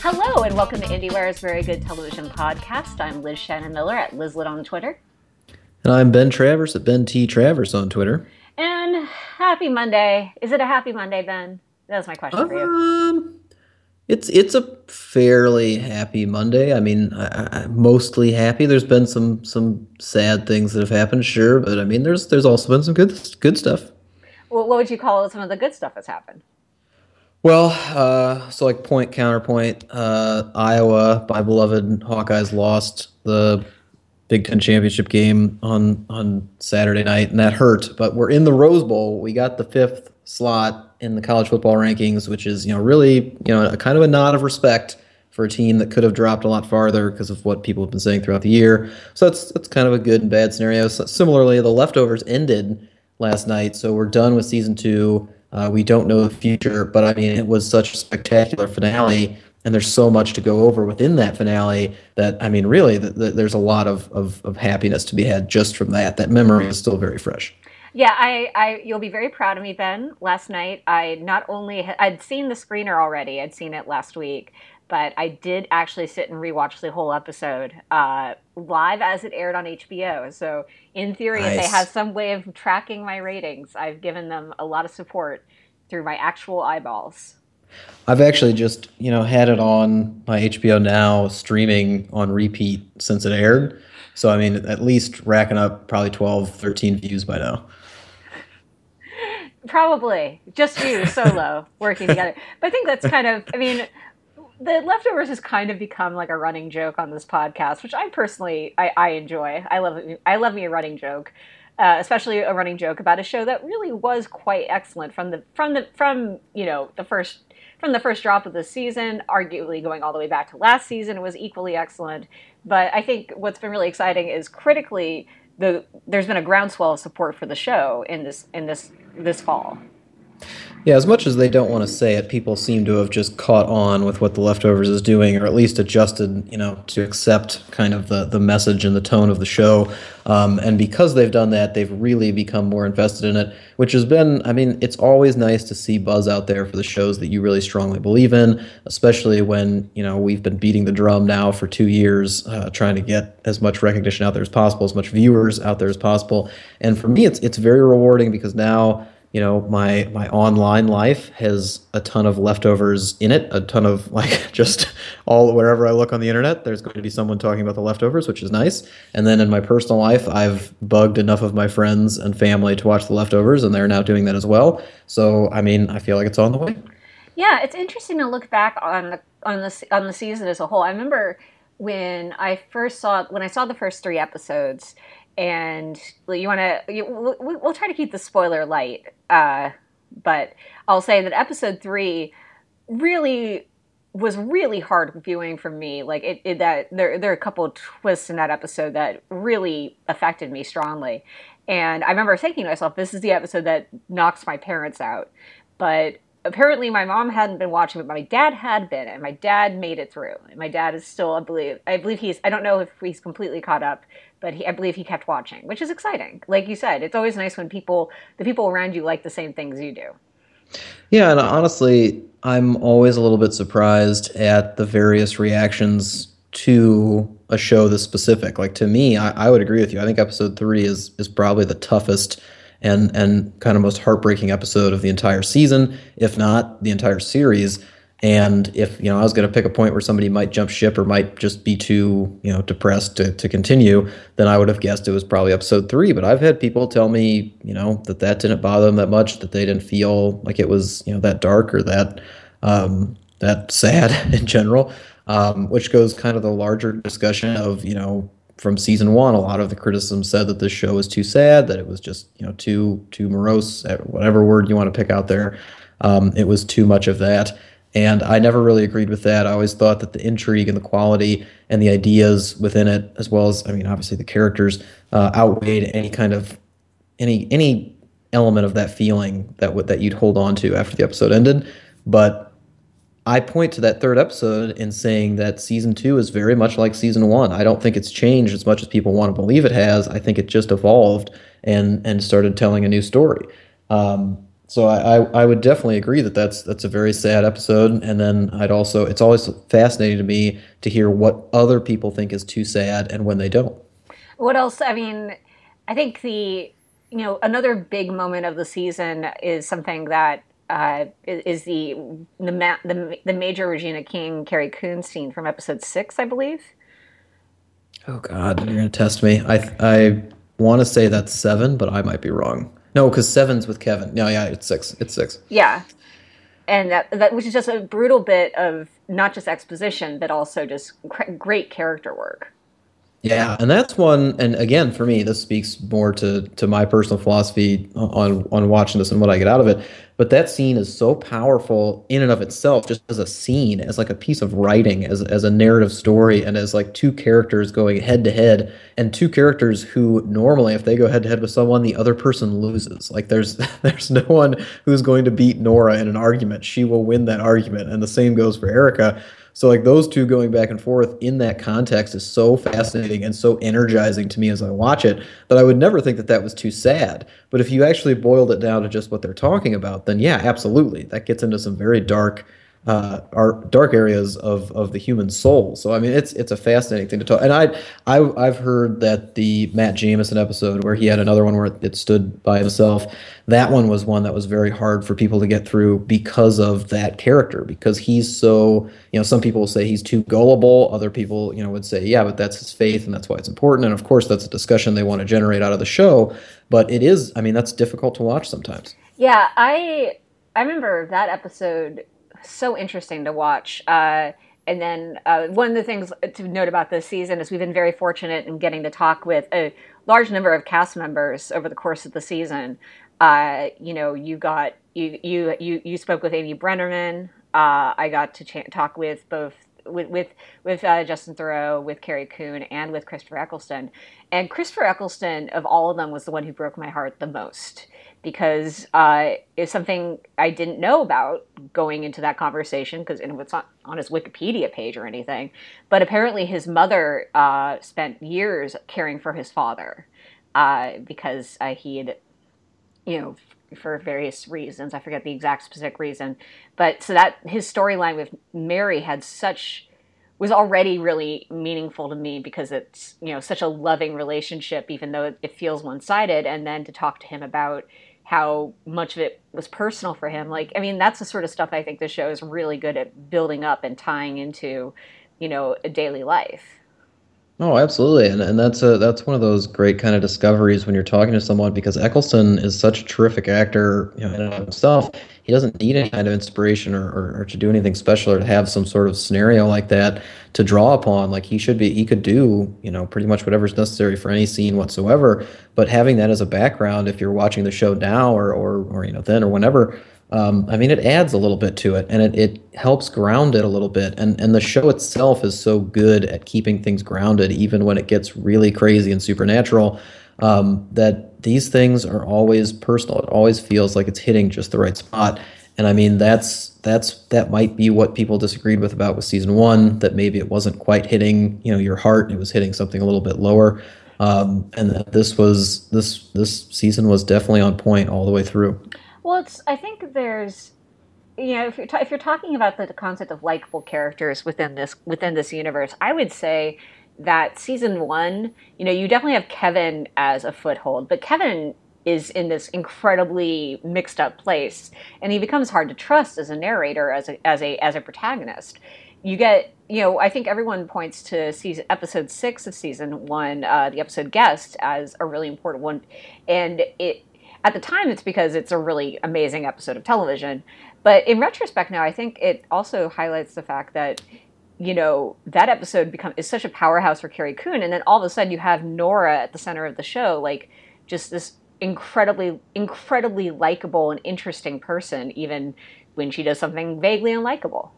Hello, and welcome to IndieWire's Very Good Television Podcast. I'm Liz Shannon Miller at Lizlet on Twitter. And I'm Ben Travers at Ben T. Travers on Twitter. And happy Monday. Is it a happy Monday, Ben? That's my question for you. Um, it's it's a fairly happy Monday. I mean, I, I, mostly happy. There's been some some sad things that have happened, sure, but I mean, there's there's also been some good good stuff. What would you call some of the good stuff that's happened? Well, uh, so like point counterpoint, uh, Iowa, my beloved Hawkeyes lost the Big Ten championship game on on Saturday night, and that hurt. But we're in the Rose Bowl. We got the fifth slot in the college football rankings, which is you know really you know a kind of a nod of respect for a team that could have dropped a lot farther because of what people have been saying throughout the year. So that's that's kind of a good and bad scenario. So similarly, the leftovers ended last night, so we're done with season two. Uh, we don't know the future, but I mean, it was such a spectacular finale, and there's so much to go over within that finale that I mean, really, the, there's a lot of, of, of happiness to be had just from that. That memory is still very fresh. Yeah, I, I, you'll be very proud of me, Ben. Last night, I not only I'd seen the screener already, I'd seen it last week, but I did actually sit and rewatch the whole episode uh, live as it aired on HBO. So, in theory, nice. if they have some way of tracking my ratings, I've given them a lot of support through my actual eyeballs. I've actually just, you know, had it on my HBO Now streaming on repeat since it aired. So, I mean, at least racking up probably 12, 13 views by now. Probably just you solo working together. But I think that's kind of, I mean, the leftovers has kind of become like a running joke on this podcast, which I personally I, I enjoy. I love I love me a running joke, uh, especially a running joke about a show that really was quite excellent from the from the from you know the first from the first drop of the season, arguably going all the way back to last season, it was equally excellent. But I think what's been really exciting is critically the there's been a groundswell of support for the show in this in this this fall. Yeah, as much as they don't want to say it, people seem to have just caught on with what the leftovers is doing, or at least adjusted, you know, to accept kind of the the message and the tone of the show. Um, and because they've done that, they've really become more invested in it, which has been, I mean, it's always nice to see buzz out there for the shows that you really strongly believe in, especially when you know we've been beating the drum now for two years, uh, trying to get as much recognition out there as possible, as much viewers out there as possible. And for me, it's it's very rewarding because now you know my my online life has a ton of leftovers in it a ton of like just all wherever i look on the internet there's going to be someone talking about the leftovers which is nice. And then in my personal life i've bugged enough of my friends and family to watch the leftovers and they're now doing that as well. So i mean i feel like it's on the way. Yeah it's interesting to look back on the on the on the season as a whole. I remember when i first saw when i saw the first three episodes and you want to we'll, try to keep the spoiler light uh, but i'll say that episode three really was really hard viewing for me. Like it, it that there, there are a couple twists in that episode that really affected me strongly. And i remember thinking to myself this is the episode that knocks my parents out. But apparently my mom hadn't been watching but my dad had been and my dad made it through. And my dad is still i believe i believe he's i don't know if he's completely caught up but he, I believe he kept watching, which is exciting. Like you said, it's always nice when people, the people around you, like the same things you do. Yeah, and honestly, I'm always a little bit surprised at the various reactions to a show this specific. Like to me, I, I would agree with you. I think episode three is is probably the toughest and and kind of most heartbreaking episode of the entire season, if not the entire series. And if you know I was going to pick a point where somebody might jump ship or might just be too you know depressed to, to continue, then I would have guessed it was probably episode three. But I've had people tell me you know that that didn't bother them that much, that they didn't feel like it was you know that dark or that um, that sad in general, um, which goes kind of the larger discussion of you know from season one, a lot of the criticism said that this show was too sad, that it was just you know too too morose, whatever word you want to pick out there. Um, it was too much of that. And I never really agreed with that. I always thought that the intrigue and the quality and the ideas within it, as well as, I mean, obviously the characters, uh, outweighed any kind of any any element of that feeling that would that you'd hold on to after the episode ended. But I point to that third episode in saying that season two is very much like season one. I don't think it's changed as much as people want to believe it has. I think it just evolved and and started telling a new story. Um, So I, I, I would definitely agree that that's that's a very sad episode. And then I'd also it's always fascinating to me to hear what other people think is too sad and when they don't. What else? I mean, I think the you know another big moment of the season is something that uh, is the the, ma- the the major Regina King Carrie Coon scene from episode six, I believe. Oh God, you're gonna test me. I I want to say that's seven, but I might be wrong. No, because seven's with Kevin. No, yeah, it's six. It's six. Yeah, and that that which is just a brutal bit of not just exposition, but also just great character work. Yeah, and that's one. And again, for me, this speaks more to to my personal philosophy on on watching this and what I get out of it. But that scene is so powerful in and of itself, just as a scene, as like a piece of writing, as as a narrative story, and as like two characters going head to head, and two characters who normally, if they go head to head with someone, the other person loses. Like there's there's no one who's going to beat Nora in an argument. She will win that argument, and the same goes for Erika so like those two going back and forth in that context is so fascinating and so energizing to me as I watch it that I would never think that that was too sad. But if you actually boiled it down to just what they're talking about, then yeah, absolutely, that gets into some very dark uh, are dark areas of, of the human soul. So I mean, it's it's a fascinating thing to talk. And I, I I've heard that the Matt Jamison episode where he had another one where it stood by himself. That one was one that was very hard for people to get through because of that character. Because he's so you know, some people will say he's too gullible. Other people you know would say yeah, but that's his faith and that's why it's important. And of course, that's a discussion they want to generate out of the show. But it is, I mean, that's difficult to watch sometimes. Yeah, I I remember that episode so interesting to watch. Uh, and then uh, one of the things to note about this season is we've been very fortunate in getting to talk with a large number of cast members over the course of the season. Uh, you know, you got you you you you spoke with Amy Brenneman. Uh, I got to ch- talk with both with with with uh, Justin Theroux, with Carrie Coon, and with Christopher Eccleston. And Christopher Eccleston, of all of them, was the one who broke my heart the most because uh, it's something I didn't know about going into that conversation because it's not on his Wikipedia page or anything. But apparently, his mother uh, spent years caring for his father uh, because uh, he had, you know, for various reasons. I forget the exact specific reason, but so that his storyline with Mary had such was already really meaningful to me because it's you know such a loving relationship even though it, feels one-sided and then to talk to him about how much of it was personal for him. Like, I mean, that's the sort of stuff I think the show is really good at building up and tying into, you know, a daily life. Oh, absolutely, and and that's a that's one of those great kind of discoveries when you're talking to someone because Eccleston is such a terrific actor, you know, in and of himself. He doesn't need any kind of inspiration or, or, or, to do anything special or to have some sort of scenario like that to draw upon. Like he should be, he could do, you know, pretty much whatever's necessary for any scene whatsoever. But having that as a background, if you're watching the show now or or, or you know then or whenever, um, I mean, it adds a little bit to it, and it, it helps ground it a little bit. And and the show itself is so good at keeping things grounded, even when it gets really crazy and supernatural. Um, that these things are always personal. It always feels like it's hitting just the right spot. And I mean, that's that's that might be what people disagreed with about with season one. That maybe it wasn't quite hitting, you know, your heart. It was hitting something a little bit lower. Um, and this was this this season was definitely on point all the way through. Well, it's. I think there's, you know, if you're ta- if you're talking about the, concept of likable characters within this within this universe, I would say that season one, you know, you definitely have Kevin as a foothold, but Kevin is in this incredibly mixed up place, and he becomes hard to trust as a narrator, as a as a as a protagonist. You get, you know, I think everyone points to season episode six of season one, uh, the episode guest, as a really important one, and it at the time it's because it's a really amazing episode of television. But in retrospect now i think it also highlights the fact that you know that episode become is such a powerhouse for carrie coon. And then all of a sudden you have nora at the center of the show like just this incredibly incredibly likable and interesting person even when she does something vaguely unlikable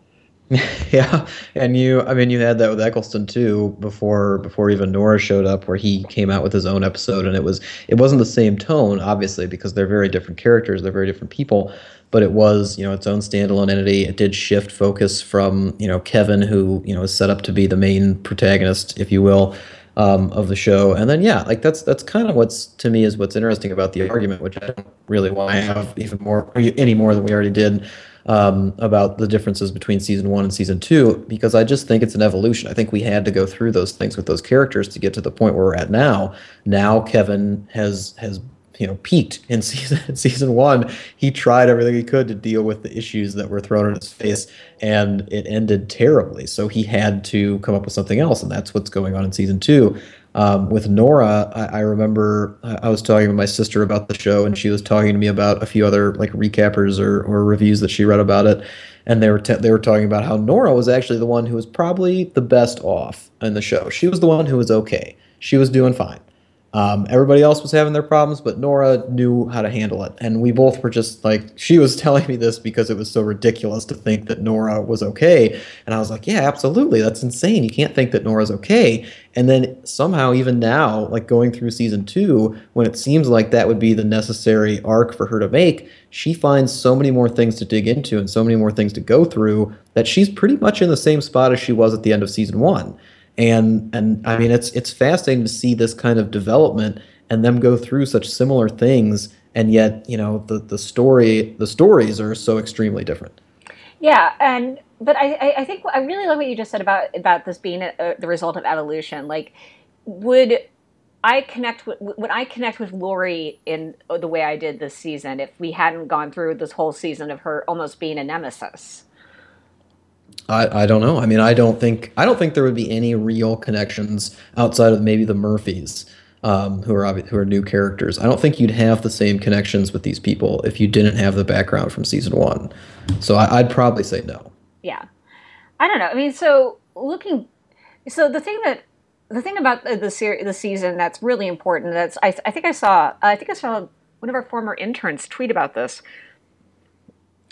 yeah, and you, I mean, you had that with Eccleston too before before even Nora showed up, where he came out with his own episode, and it was it wasn't the same tone, obviously, because they're very different characters, they're very different people, but it was you know its own standalone entity. It did shift focus from you know Kevin, who you know is set up to be the main protagonist, if you will, um, of the show. And then yeah, like that's that's kind of what's to me is what's interesting about the argument, which I don't really want to have even more any more than we already did um, about the differences between season one and season two, because I just think it's an evolution. I think we had to go through those things with those characters to get to the point where we're at now. Now Kevin has has you know peaked in season season one. He tried everything he could to deal with the issues that were thrown in his face, and it ended terribly. So he had to come up with something else, and that's what's going on in season two. Um, with Nora, I, I, remember I was talking with my sister about the show, and she was talking to me about a few other like recappers or, or reviews that she read about it, and they were te- they were talking about how Nora was actually the one who was probably the best off in the show. She was the one who was okay. She was doing fine. Um, everybody else was having their problems, but Nora knew how to handle it. And we both were just like, she was telling me this because it was so ridiculous to think that Nora was okay. And I was like, yeah, absolutely. That's insane. You can't think that Nora's okay. And then somehow, even now, like going through season two, when it seems like that would be the necessary arc for her to make, she finds so many more things to dig into and so many more things to go through that she's pretty much in the same spot as she was at the end of season one and and I mean it's it's fascinating to see this kind of development and them go through such similar things, and yet you know the the story the stories are so extremely different. Yeah, and but I I think I really love what you just said about about this being a, the result of evolution. Like, would I connect with would I connect with Laurie in the way I did this season if we hadn't gone through this whole season of her almost being a nemesis? I, I don't know. I mean, I don't think I don't think there would be any real connections outside of maybe the Murphys, um, who are who are new characters. I don't think you'd have the same connections with these people if you didn't have the background from season one. So I, I'd probably say no. Yeah, I don't know. I mean, so looking, so the thing that the thing about the the, the season that's really important. That's I, I think I saw I think I saw one of our former interns tweet about this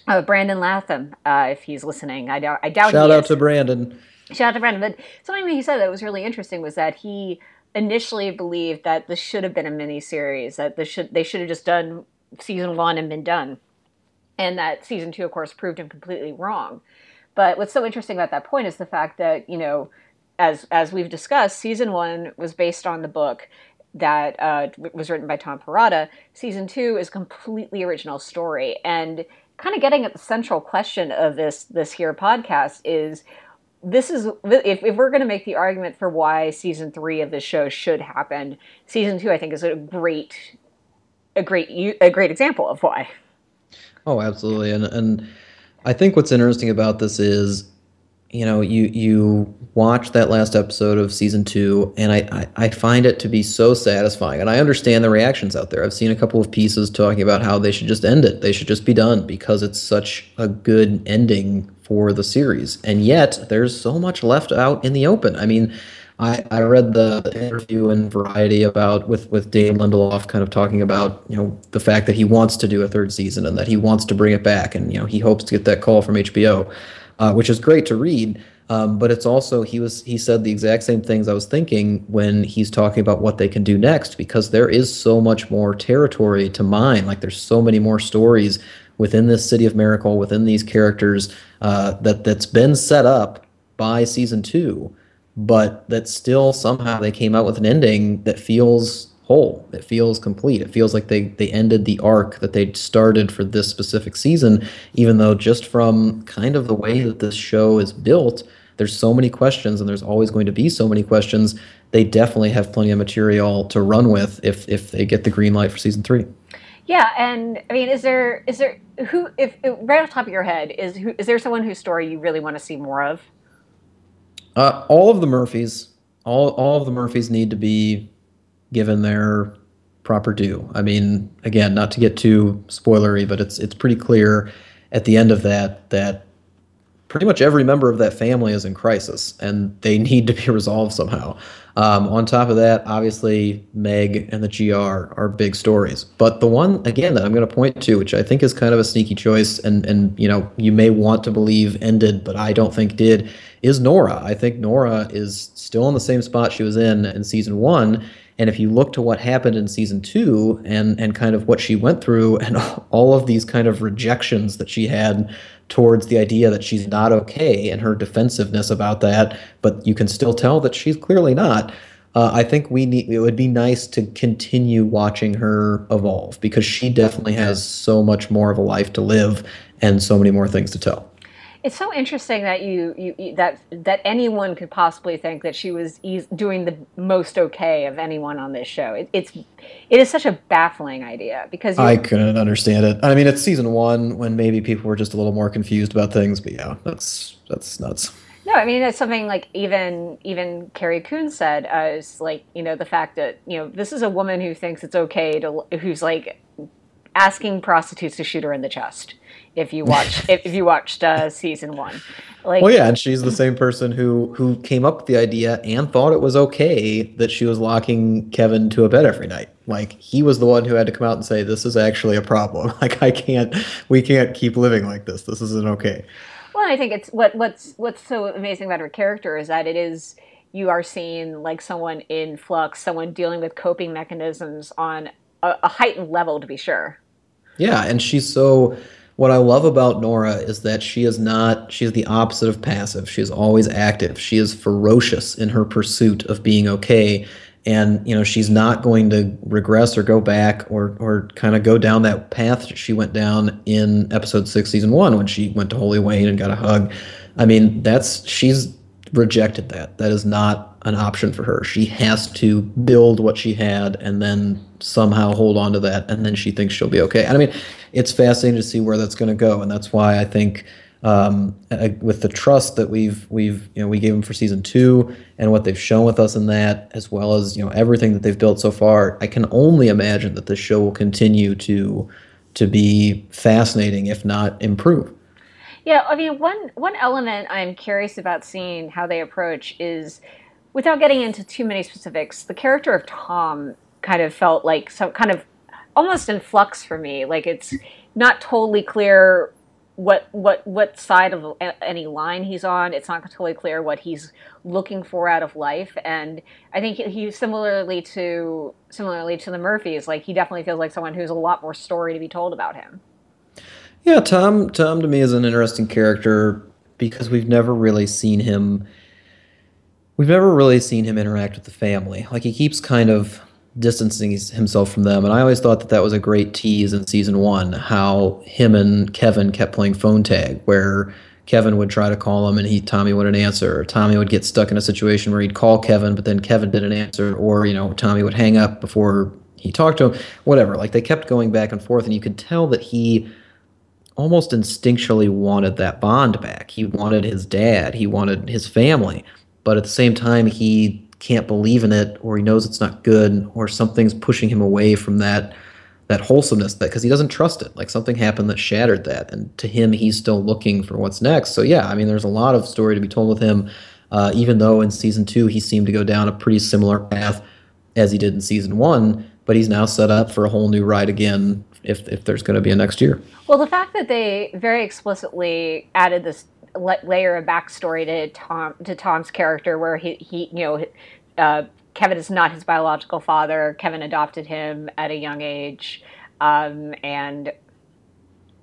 uh, Brandon Latham, uh, if he's listening. I doubt. I doubt. Shout out is. to Brandon. Shout out to Brandon. But something that he said that was really interesting was that he initially believed that this should have been a mini series. That this should they should have just done season one and been done, and that season two, of course, proved him completely wrong. But what's so interesting about that point is the fact that you know, as as we've discussed, season one was based on the book that uh, was written by Tom Perrotta. Season two is completely original story, and kind of getting at the central question of this this here podcast is this is if, if we're going to make the argument for why season three of the show should happen season two i think is a great a great a great example of why. Oh absolutely. And and i think what's interesting about this is you know, you you watch that last episode of season two, and I, I, I find it to be so satisfying. And I understand the reactions out there. I've seen a couple of pieces talking about how they should just end it. They should just be done because it's such a good ending for the series. And yet, there's so much left out in the open. I mean, I, I read the interview in Variety about with with Dave Lindelof, kind of talking about you know the fact that he wants to do a third season and that he wants to bring it back, and you know he hopes to get that call from HBO uh, which is great to read. Um, but it's also he was he said the exact same things I was thinking when he's talking about what they can do next because there is so much more territory to mine. Like there's so many more stories within this city of miracle, within these characters uh, that that's been set up by season two, but that still somehow they came out with an ending that feels whole. It feels complete. It feels like they they ended the arc that they started for this specific season, even though just from kind of the way that this show is built, there's so many questions and there's always going to be so many questions. They definitely have plenty of material to run with if if they get the green light for season three. Yeah, and I mean, is there is there who if, if right off the top of your head is who is there someone whose story you really want to see more of? Uh, all of the Murphys, all all of the Murphys need to be given their proper due. I mean, again, not to get too spoilery, but it's it's pretty clear at the end of that that pretty much every member of that family is in crisis and they need to be resolved somehow. Um, on top of that, obviously, Meg and the GR are big stories. But the one again that I'm going to point to, which I think is kind of a sneaky choice, and and you know you may want to believe ended, but I don't think did, is Nora. I think Nora is still in the same spot she was in in season one, and if you look to what happened in season two and, and kind of what she went through and all of these kind of rejections that she had towards the idea that she's not okay and her defensiveness about that, but you can still tell that she's clearly not. uh, I think we need. It would be nice to continue watching her evolve because she definitely has so much more of a life to live and so many more things to tell. It's so interesting that you, you, that that anyone could possibly think that she was doing the most okay of anyone on this show. It, it's it is such a baffling idea because I couldn't understand it. I mean, it's season one when maybe people were just a little more confused about things, but yeah, that's that's nuts. No, I mean it's something like even even Carrie Coon said uh, as like you know the fact that you know this is a woman who thinks it's okay to who's like asking prostitutes to shoot her in the chest if you watch if, if you watched uh, season one. Like, well, yeah, and she's the same person who who came up with the idea and thought it was okay that she was locking Kevin to a bed every night. Like he was the one who had to come out and say, "This is actually a problem. Like I can't, we can't keep living like this. This isn't okay." Well, I think it's what what's what's so amazing about her character is that it is you are seeing like someone in flux, someone dealing with coping mechanisms on a, a heightened level, to be sure. Yeah, and she's so what I love about Nora is that she is not, she is the opposite of passive. She is always active. She is ferocious in her pursuit of being okay. And, you know, she's not going to regress or go back or, or kind of go down that path she went down in episode six, season one, when she went to Holy Wayne and got a hug. I mean, that's, she's rejected that. That is not an option for her. She has to build what she had and then somehow hold on to that, and then she thinks she'll be okay. And I mean, it's fascinating to see where that's going to go, and that's why I think um, with the trust that we've we've you know we gave them for season two and what they've shown with us in that, as well as you know everything that they've built so far, I can only imagine that this show will continue to to be fascinating, if not improve. Yeah, I mean, one one element I'm curious about seeing how they approach is, without getting into too many specifics, the character of Tom kind of felt like some kind of almost in flux for me. Like it's not totally clear what what what side of any line he's on. It's not totally clear what he's looking for out of life. And I think he similarly to similarly to the Murphys, like he definitely feels like someone who's a lot more story to be told about him. Yeah, Tom. Tom to me is an interesting character because we've never really seen him. We've never really seen him interact with the family. Like he keeps kind of distancing himself from them, and I always thought that that was a great tease in season one. How him and Kevin kept playing phone tag, where Kevin would try to call him and he Tommy wouldn't answer. Or Tommy would get stuck in a situation where he'd call Kevin, but then Kevin didn't answer, or you know Tommy would hang up before he talked to him. Whatever. Like they kept going back and forth, and you could tell that he almost instinctually wanted that bond back. He wanted his dad, he wanted his family, but at the same time, he can't believe in it, or he knows it's not good, or something's pushing him away from that that wholesomeness that because he doesn't trust it. Like something happened that shattered that and to him he's still looking for what's next. So yeah i mean there's a lot of story to be told with him. Uh, even though in season two he seemed to go down a pretty similar path as he did in season one but he's now set up for a whole new ride again if if there's going to be a next year. Well, the fact that they very explicitly added this layer of backstory to Tom to Tom's character, where he he you know. Uh, Kevin is not his biological father. Kevin adopted him at a young age, um, and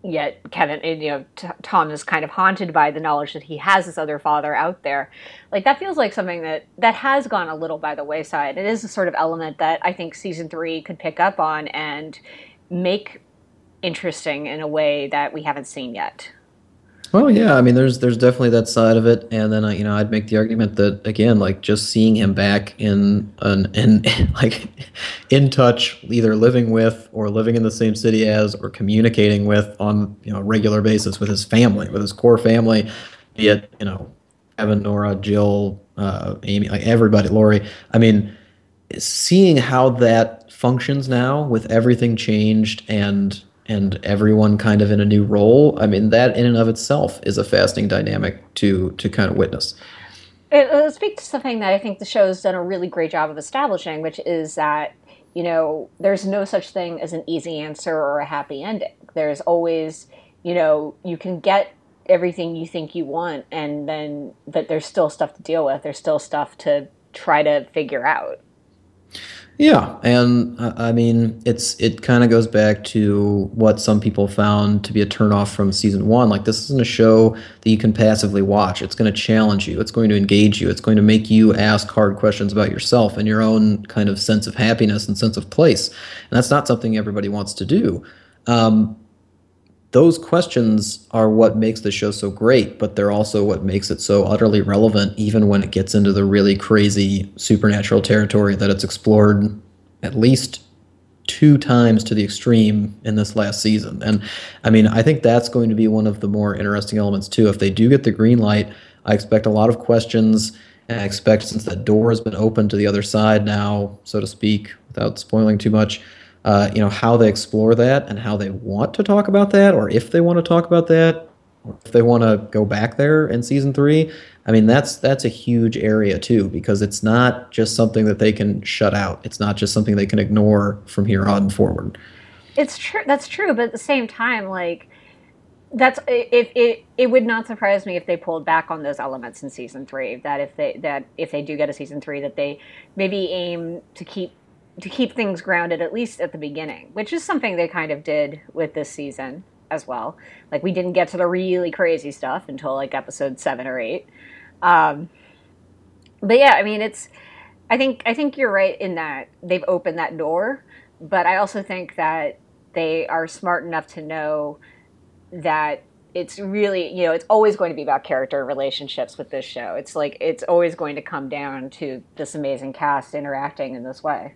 yet Kevin, you know, t- Tom is kind of haunted by the knowledge that he has this other father out there. Like that feels like something that that has gone a little by the wayside. It is a sort of element that I think season three could pick up on and make interesting in a way that we haven't seen yet. Well, yeah, I mean, there's there's definitely that side of it, and then I, you know, I'd make the argument that again, like just seeing him back in an in like in touch, either living with or living in the same city as, or communicating with on you know regular basis with his family, with his core family, be it you know, Evan, Nora, Jill, uh, Amy, like everybody, Laurie. I mean, seeing how that functions now with everything changed and and everyone kind of in a new role i mean that in and of itself is a fascinating dynamic to to kind of witness. Uh, uh, it, it speaks to something that i think the show has done a really great job of establishing which is that you know there's no such thing as an easy answer or a happy ending. There's always you know you can get everything you think you want and then but there's still stuff to deal with. There's still stuff to try to figure out Yeah, and uh, I mean, it's it kind of goes back to what some people found to be a turnoff from season one. Like this isn't a show that you can passively watch. It's going to challenge you. It's going to engage you. It's going to make you ask hard questions about yourself and your own kind of sense of happiness and sense of place. And that's not something everybody wants to do. Um, those questions are what makes the show so great, but they're also what makes it so utterly relevant, even when it gets into the really crazy supernatural territory that it's explored at least two times to the extreme in this last season. And I mean, I think that's going to be one of the more interesting elements too. If they do get the green light, I expect a lot of questions. And I expect since that door has been opened to the other side now, so to speak, without spoiling too much, uh, you know how they explore that and how they want to talk about that, or if they want to talk about that, or if they want to go back there in season three. I mean, that's that's a huge area too because it's not just something that they can shut out. It's not just something they can ignore from here on forward. It's true. That's true, but at the same time, like that's if it it would not surprise me if they pulled back on those elements in season three. That if they that if they do get a season three, that they maybe aim to keep to keep things grounded at least at the beginning, which is something they kind of did with this season as well. Like we didn't get to the really crazy stuff until like episode seven or eight. Um, but yeah, I mean, it's. I think I think you're right in that they've opened that door, but I also think that they are smart enough to know that it's really you know it's always going to be about character relationships with this show. It's like it's always going to come down to this amazing cast interacting in this way.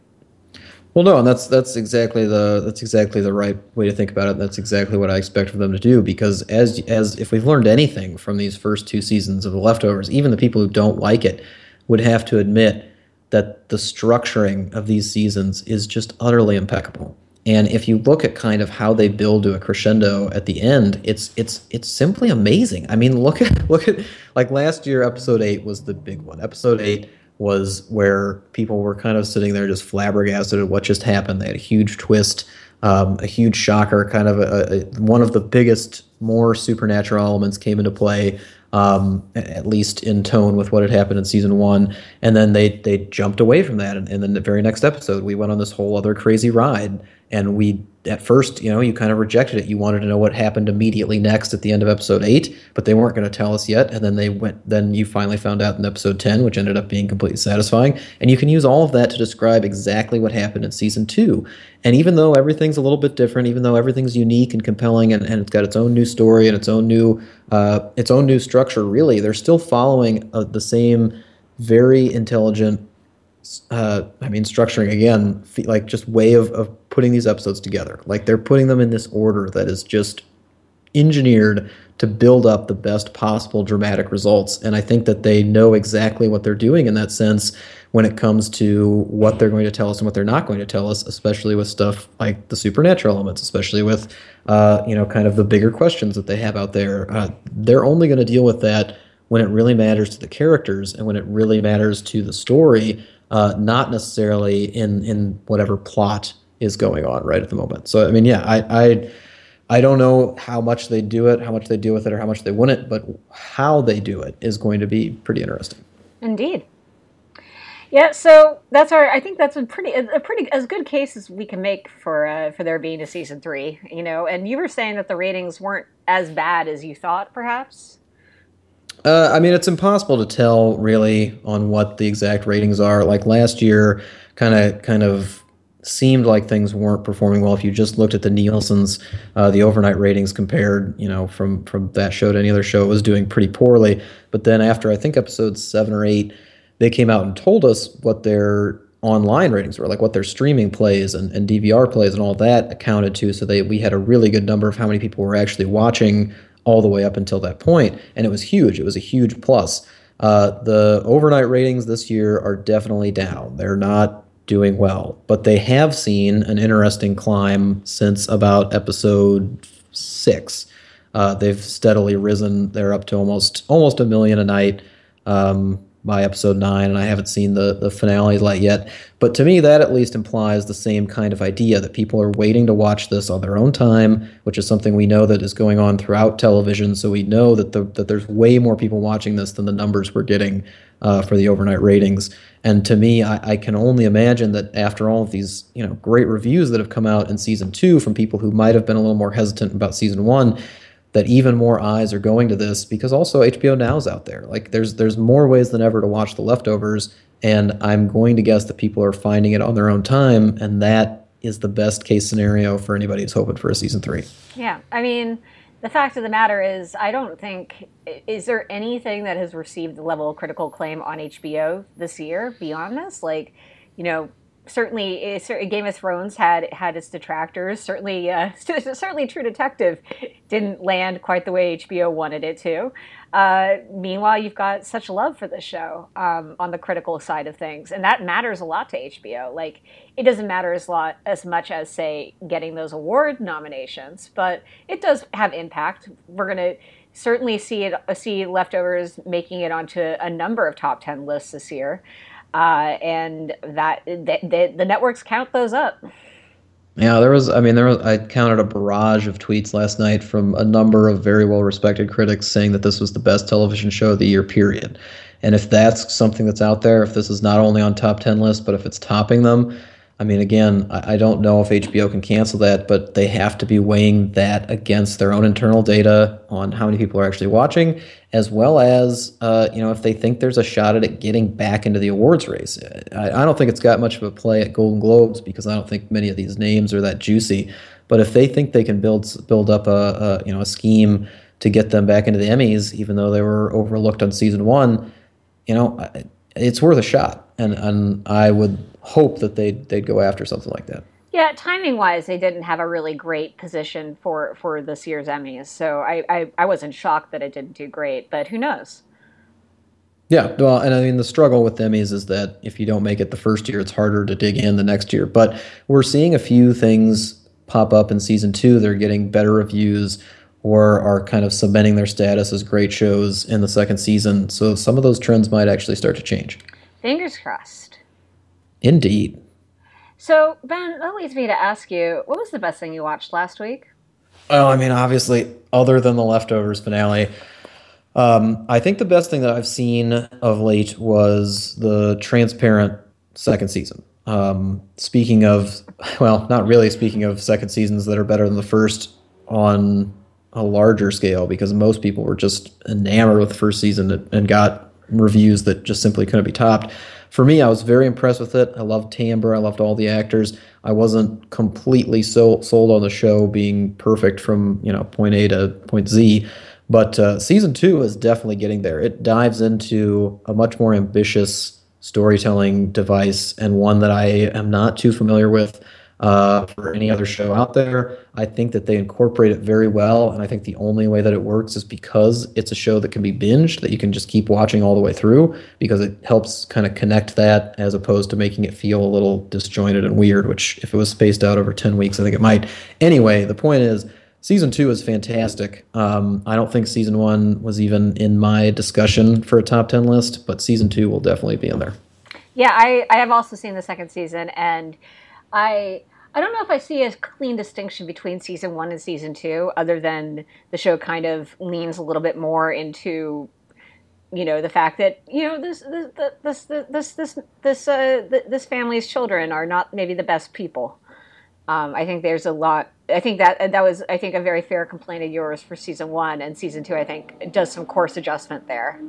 Well, no, and that's that's exactly the that's exactly the right way to think about it. That's exactly what I expect for them to do. Because as as if we've learned anything from these first two seasons of The Leftovers, even the people who don't like it would have to admit that the structuring of these seasons is just utterly impeccable. And if you look at kind of how they build to a crescendo at the end, it's it's it's simply amazing. I mean, look at look at like last year, episode eight was the big one. Episode eight was where people were kind of sitting there just flabbergasted at what just happened. They had a huge twist, um, a huge shocker, kind of a, a, one of the biggest, more supernatural elements came into play. Um, at least in tone with what had happened in season one, and then they they jumped away from that, and, and then the very next episode, we went on this whole other crazy ride, and we at first, you know, you kind of rejected it. You wanted to know what happened immediately next at the end of episode eight, but they weren't going to tell us yet. And then they went. Then you finally found out in episode ten, which ended up being completely satisfying. And you can use all of that to describe exactly what happened in season two. And even though everything's a little bit different, even though everything's unique and compelling, and, and it's got its own new story and its own new, uh, its own new structure, really, they're still following uh, the same very intelligent uh, I mean, structuring again, like just way of, of putting these episodes together. Like they're putting them in this order that is just engineered to build up the best possible dramatic results. And I think that they know exactly what they're doing in that sense when it comes to what they're going to tell us and what they're not going to tell us, especially with stuff like the supernatural elements, especially with, uh, you know, kind of the bigger questions that they have out there. Uh, they're only going to deal with that when it really matters to the characters and when it really matters to the story uh, not necessarily in in whatever plot is going on right at the moment. So I mean, yeah, I, I I don't know how much they do it, how much they deal with it, or how much they wouldn't, but how they do it is going to be pretty interesting. Indeed. Yeah, so that's our. I think that's a pretty, a pretty as good case as we can make for uh, for there being a season three. You know, and you were saying that the ratings weren't as bad as you thought, perhaps. Uh, I mean, it's impossible to tell really on what the exact ratings are. Like last year, kind of, kind of seemed like things weren't performing well. If you just looked at the Nielsen's, uh, the overnight ratings compared, you know, from from that show to any other show, it was doing pretty poorly. But then after I think episode seven or eight, they came out and told us what their online ratings were, like what their streaming plays and, and DVR plays and all that accounted to. So they we had a really good number of how many people were actually watching all the way up until that point, and it was huge. It was a huge plus. Uh, the overnight ratings this year are definitely down. They're not doing well, but they have seen an interesting climb since about episode six. Uh, they've steadily risen. They're up to almost almost a million a night. Um, by episode nine, and I haven't seen the the finale light yet. But to me, that at least implies the same kind of idea that people are waiting to watch this on their own time, which is something we know that is going on throughout television. So we know that the that there's way more people watching this than the numbers we're getting uh, for the overnight ratings. And to me, I, I, can only imagine that after all of these, you know, great reviews that have come out in season two from people who might have been a little more hesitant about season one, that even more eyes are going to this because also HBO Now's out there. Like there's there's more ways than ever to watch the leftovers, and I'm going to guess that people are finding it on their own time, and that is the best case scenario for anybody who's hoping for a season three. Yeah, I mean, the fact of the matter is, I don't think is there anything that has received the level of critical acclaim on HBO this year beyond this, like. You know, certainly Game of Thrones had had its detractors. Certainly, uh, certainly True Detective didn't land quite the way HBO wanted it to. Uh, meanwhile, you've got such love for the show um, on the critical side of things, and that matters a lot to HBO. Like, it doesn't matter as lot as much as say getting those award nominations, but it does have impact. We're gonna certainly see it see leftovers making it onto a number of top ten lists this year uh, and that the, the networks count those up. Yeah, there was. I mean, there was. I counted a barrage of tweets last night from a number of very well-respected critics saying that this was the best television show of the year. Period. And if that's something that's out there, if this is not only on top ten lists, but if it's topping them, I mean, again, I, don't know if HBO can cancel that, but they have to be weighing that against their own internal data on how many people are actually watching, as well as, uh, you know, if they think there's a shot at it getting back into the awards race. I, I don't think it's got much of a play at Golden Globes because I don't think many of these names are that juicy. But if they think they can build build up a, a you know a scheme to get them back into the Emmys, even though they were overlooked on season one, you know, it's worth a shot. And and I would hope that they'd they'd go after something like that. Yeah, timing wise, they didn't have a really great position for for this year's Emmys, so I, I I wasn't shocked that it didn't do great, but who knows? Yeah, well, and I mean the struggle with Emmys is that if you don't make it the first year, it's harder to dig in the next year. But we're seeing a few things pop up in season two. They're getting better reviews or are kind of cementing their status as great shows in the second season. So some of those trends might actually start to change. Fingers crossed. Indeed. So, Ben, that leads me to ask you what was the best thing you watched last week? Well, I mean, obviously, other than the leftovers finale, um, I think the best thing that I've seen of late was the transparent second season. Um, speaking of, well, not really speaking of second seasons that are better than the first on a larger scale, because most people were just enamored with the first season and got reviews that just simply couldn't be topped for me, I was very impressed with it. I loved Tambor. I loved all the actors. I wasn't completely so, sold on the show being perfect from you know point A to point Z, but uh, season two is definitely getting there. It dives into a much more ambitious storytelling device and one that I am not too familiar with uh, for any other show out there. I think that they incorporate it very well, and I think the only way that it works is because it's a show that can be binged, that you can just keep watching all the way through, because it helps kind of connect that as opposed to making it feel a little disjointed and weird, which if it was spaced out over 10 weeks, I think it might. Anyway, the point is, season two is fantastic. Um, I don't think season one was even in my discussion for a top 10 list, but season two will definitely be in there. Yeah, I, I have also seen the second season, and I I don't know if I see a clean distinction between season one and season two, other than the show kind of leans a little bit more into, you know, the fact that you know this this this this this this uh, this family's children are not maybe the best people. Um, I think there's a lot. I think that that was I think a very fair complaint of yours for season one and season two. I think does some course adjustment there.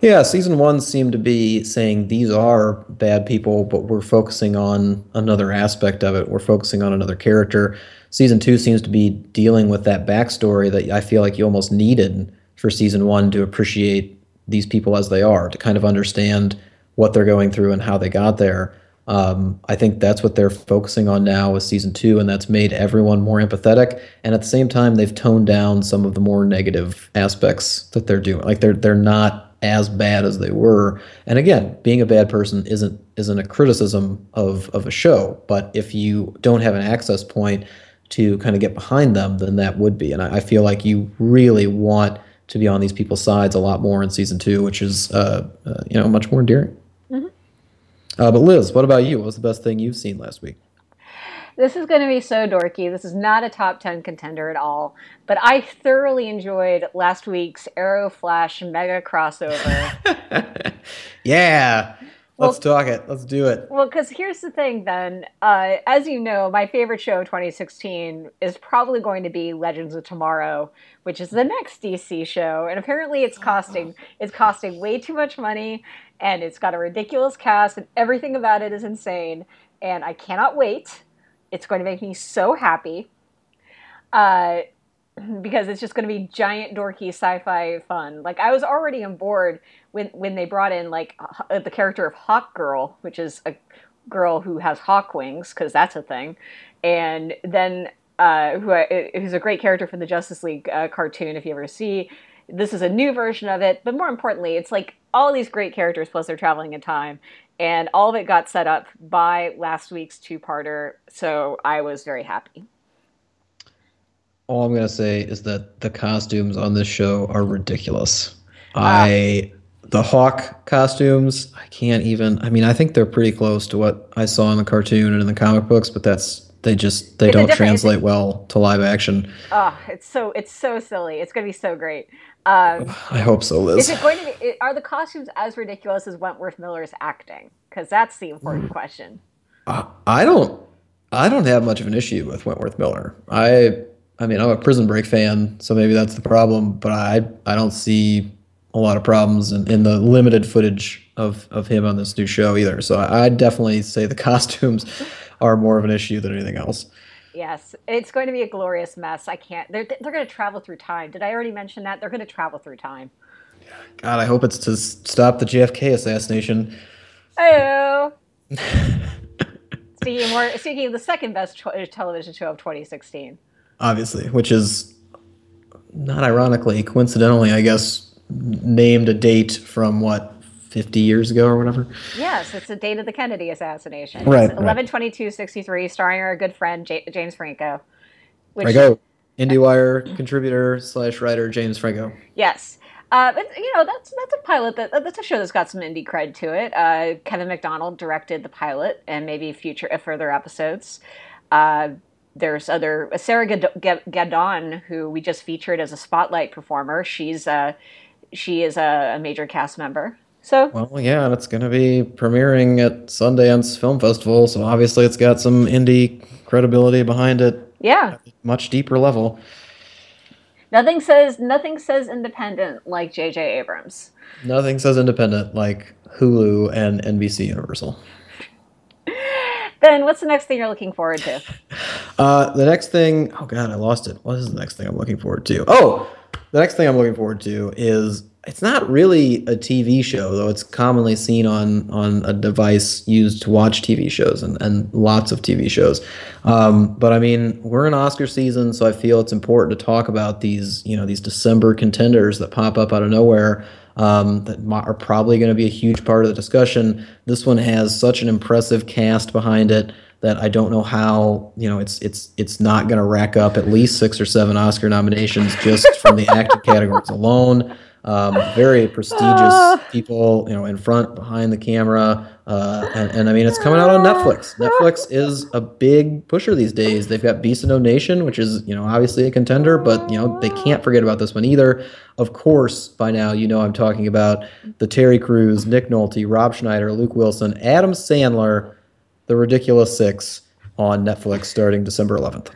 Yeah, season one seemed to be saying these are bad people, but we're focusing on another aspect of it. We're focusing on another character. Season two seems to be dealing with that backstory that I feel like you almost needed for season one to appreciate these people as they are, to kind of understand what they're going through and how they got there. Um, I think that's what they're focusing on now with season two, and that's made everyone more empathetic. And at the same time, they've toned down some of the more negative aspects that they're doing. Like they're they're not as bad as they were. And again, being a bad person isn't isn't a criticism of of a show, but if you don't have an access point to kind of get behind them, then that would be. And I, I feel like you really want to be on these people's sides a lot more in season two, which is uh, uh, you know much more endearing. Mm-hmm. Uh, but Liz, what about you? What was the best thing you've seen last week? This is going to be so dorky. This is not a top 10 contender at all. But I thoroughly enjoyed last week's Arrow Flash mega crossover. yeah. Let's talk it. Let's do it. Well, because here's the thing then. Uh, as you know, my favorite show of 2016 is probably going to be Legends of Tomorrow, which is the next DC show. And apparently it's costing it's costing way too much money and it's got a ridiculous cast and everything about it is insane. And I cannot wait it's going to make me so happy uh, because it's just going to be giant dorky sci-fi fun. Like I was already on board when when they brought in like the character of Hawk Girl, which is a girl who has hawk wings because that's a thing, and then uh, who who's a great character from the Justice League uh, cartoon. If you ever see, this is a new version of it, but more importantly, it's like all these great characters plus they're traveling in time, and all of it got set up by last week's two-parter so i was very happy. All i'm going to say is that the costumes on this show are ridiculous. Uh, i the hawk costumes i can't even i mean i think they're pretty close to what i saw in the cartoon and in the comic books but that's they just they don't translate well to live action oh it's so it's so silly it's going to be so great um, I hope so, Liz. Is it going to be? Are the costumes as ridiculous as Wentworth Miller's acting? Because that's the important mm. question. Uh, I don't. I don't have much of an issue with Wentworth Miller. I. I mean, I'm a Prison Break fan, so maybe that's the problem. But I. I don't see a lot of problems in, in the limited footage of of him on this new show either. So I, I'd definitely say the costumes are more of an issue than anything else. Yes, it's going to be a glorious mess. I can't. They're they're going to travel through time. Did I already mention that? They're going to travel through time. God, I hope it's to stop the JFK assassination. Oh. speaking more, speaking of the second best television show of 2016. Obviously, which is not ironically, coincidentally, I guess, named a date from what 50 years ago or whatever. Yes, it's the date of the Kennedy assassination. Right. 11 22 63, starring our good friend J- James Franco. Which, Franco, IndieWire contributor slash writer James Franco. Yes. Uh, but you know that's that's a pilot that that's a show that's got some indie cred to it. Uh, Kevin Macdonald directed the pilot and maybe future uh, further episodes. Uh, there's other Sarah Gadon who we just featured as a spotlight performer. She's uh, she is a, a major cast member. So well, yeah, and it's going to be premiering at Sundance Film Festival, so obviously it's got some indie credibility behind it. Yeah, much deeper level. Nothing says nothing says independent like J.J. Abrams. Nothing says independent like Hulu and NBC Universal. then what's the next thing you're looking forward to? Uh, the next thing, oh god, I lost it. What is the next thing I'm looking forward to? Oh, the next thing I'm looking forward to is it's not really a TV show, though it's commonly seen on on a device used to watch TV shows and, and lots of TV shows. Um, but I mean, we're in Oscar season, so I feel it's important to talk about these, you know, these December contenders that pop up out of nowhere. Um, that are probably going to be a huge part of the discussion. This one has such an impressive cast behind it that I don't know how you know it's it's it's not going to rack up at least six or seven Oscar nominations just from the acting categories alone. Um, very prestigious ah. people, you know, in front, behind the camera, uh, and, and, I mean, it's coming out on Netflix. Netflix is a big pusher these days. They've got Beast of No Nation, which is, you know, obviously a contender, but you know, they can't forget about this one either. Of course, by now you know I'm talking about the Terry Crews, Nick Nolte, Rob Schneider, Luke Wilson, Adam Sandler, The Ridiculous Six on Netflix starting December 11th.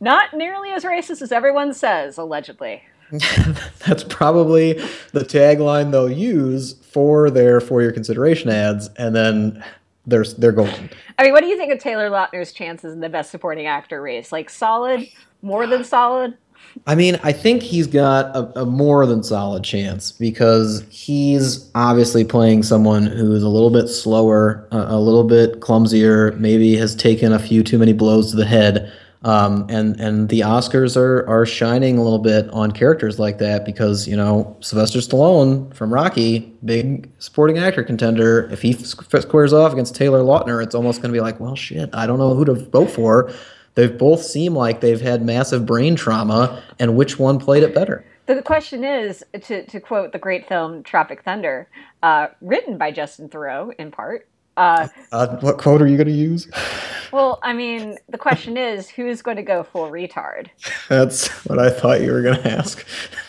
Not nearly as racist as everyone says, allegedly. That's probably the tagline they'll use for their for your consideration ads, and then they're they're golden. I mean, what do you think of Taylor Lautner's chances in the Best Supporting Actor race? Like solid, more than solid? I mean, I think he's got a, a, more than solid chance because he's obviously playing someone who's a little bit slower, a, a little bit clumsier, maybe has taken a few too many blows to the head. Um, and and the Oscars are are shining a little bit on characters like that because you know Sylvester Stallone from Rocky, big supporting actor contender. If he squares off against Taylor Lautner, it's almost going to be like, well, shit, I don't know who to vote for. They've both seem like they've had massive brain trauma, and which one played it better? The question is, to, to quote the great film Tropic Thunder, uh, written by Justin Theroux in part. Uh, uh, what quote are you going to use? Well, I mean, the question is, who's going to go full retard? That's what I thought you were going to ask.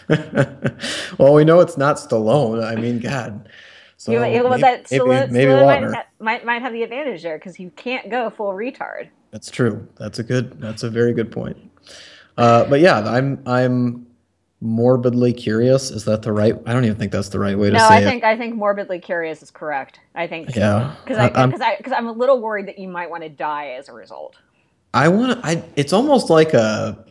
well, we know it's not Stallone. I mean, God. So you, you, maybe, that Stallone, maybe, maybe Stallone might, might, might have the advantage there because you can't go full retard. That's true. That's a good. That's a very good point. Uh, but yeah, I'm I'm morbidly curious. Is that the right? I don't even think that's the right way to no, say I think, it. I think morbidly curious is correct. I think yeah, because I because I because I'm a little worried that you might want to die as a result. I want to. I. It's almost like a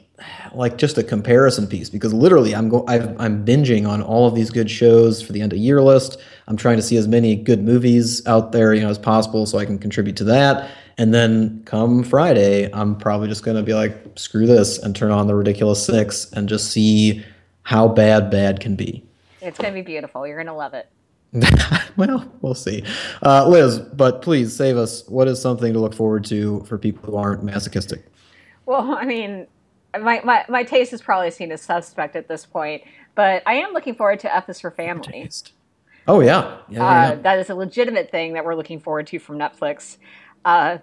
like just a comparison piece because literally I'm go i am binging on all of these good shows for the end of year list. I'm trying to see as many good movies out there you know as possible so I can contribute to that. And then come Friday, I'm probably just going to be like, screw this and turn on the ridiculous six and just see how bad bad can be. It's going to be beautiful. You're going to love it. well, we'll see. Uh, Liz, but please save us. What is something to look forward to for people who aren't masochistic? Well, I mean, my, my, my taste is probably seen as suspect at this point, but I am looking forward to F is for Family. Oh, yeah. Yeah, uh, yeah. That is a legitimate thing that we're looking forward to from Netflix. Uh,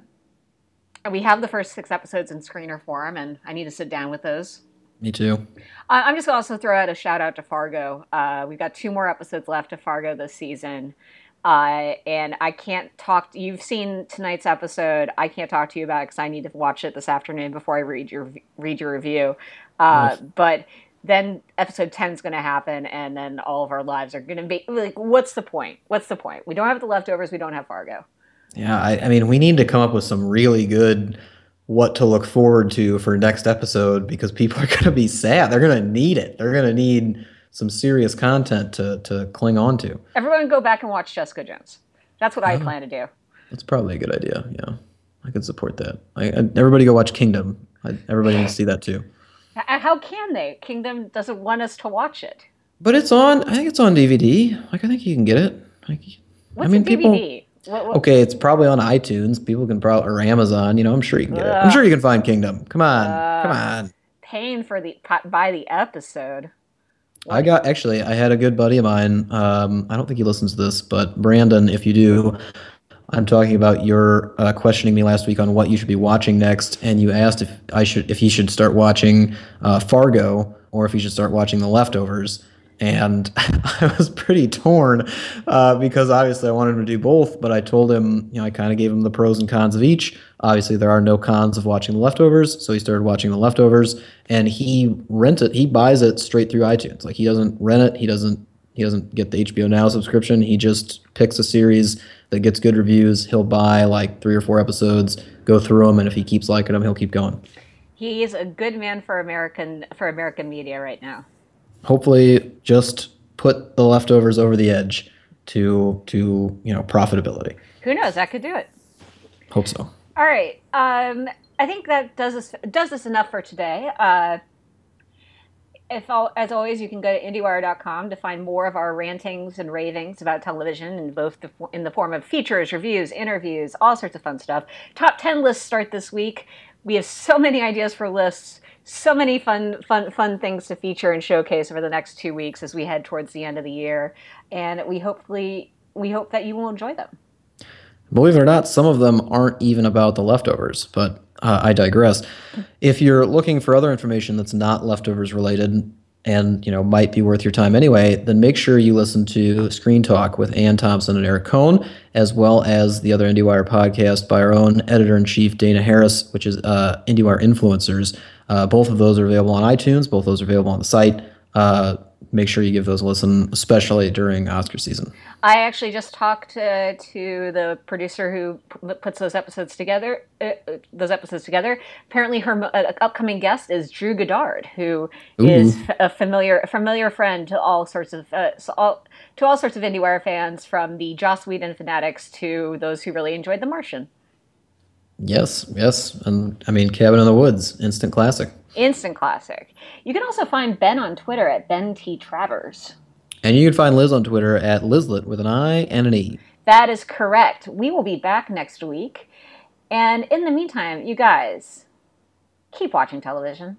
we have the first six episodes in screener form, and I need to sit down with those. Me too. I'm just going to also throw out a shout out to Fargo. Uh, we've got two more episodes left of Fargo this season. Uh, and I can't talk. To, you've seen tonight's episode. I can't talk to you about it because I need to watch it this afternoon before I read your read your review. Uh, But then episode 10 is going to happen, and then all of our lives are going to be like, what's the point? What's the point? We don't have the leftovers. We don't have Fargo. Yeah, I, I mean, we need to come up with some really good what to look forward to for next episode because people are going to be sad. They're going to need it. They're going to need some serious content to to cling on to. Everyone go back and watch Jessica Jones. That's what I oh. plan to do. That's probably a good idea. Yeah, I could support that. I, I, everybody go watch Kingdom. I, everybody needs to see that too. How can they? Kingdom doesn't want us to watch it. But it's on. I think it's on DVD. Like I think you can get it. Like, What's I mean, DVD? What, what? Okay, it's probably on iTunes. People can probably or Amazon. You know, I'm sure you can get uh, it. I'm sure you can find Kingdom. Come on, uh, come on. Paying for the buy the episode. I got actually. I had a good buddy of mine. Um, I don't think he listens to this, but Brandon, if you do, I'm talking about your uh, questioning me last week on what you should be watching next, and you asked if I should, if he should start watching uh, Fargo or if he should start watching The Leftovers and I was pretty torn uh, because obviously I wanted to do both, but I told him, you know, I kind of gave him the pros and cons of each. Obviously, there are no cons of watching the leftovers, so he started watching the leftovers, and he rent it. He buys it straight through iTunes. Like he doesn't rent it. He doesn't. He doesn't get the HBO Now subscription. He just picks a series that gets good reviews. He'll buy like three or four episodes, go through them, and if he keeps liking them, he'll keep going. He is a good man for American for American media right now hopefully just put the leftovers over the edge to to you know profitability. Who knows? That could do it. Hope so. All right. Um, I think that does this does this enough for today. Uh, if all, as always, you can go to IndieWire.com to find more of our rantings and ravings about television, in both the, in the form of features, reviews, interviews, all sorts of fun stuff. Top ten lists start this week. We have so many ideas for lists so many fun, fun, fun things to feature and showcase over the next two weeks as we head towards the end of the year, and we hopefully we hope that you will enjoy them. Believe it or not, some of them aren't even about the leftovers, but uh, I digress. If you're looking for other information that's not leftovers related and you know might be worth your time anyway, then make sure you listen to Screen Talk with Anne Thompson and Eric Kohn, as well as the other IndieWire podcast by our own editor in chief Dana Harris, which is uh, IndieWire Influencers. Uh, both of those are available on iTunes. Both of those are available on the site. Uh, make sure you give those a listen, especially during Oscar season. I actually just talked to, to the producer who p- puts those episodes together. Uh, those episodes together. Apparently, her uh, upcoming guest is Drew Goddard, who Ooh. is a familiar a familiar friend to all sorts of uh, so all, to all sorts of IndieWire fans, from the Joss Whedon fanatics to those who really enjoyed The Martian. Yes, yes. And I mean, Cabin in the Woods, instant classic. Instant classic. You can also find Ben on Twitter at Ben T. Travers. And you can find Liz on Twitter at Lizlet with an I and an E. That is correct. We will be back next week. And in the meantime, you guys, keep watching television.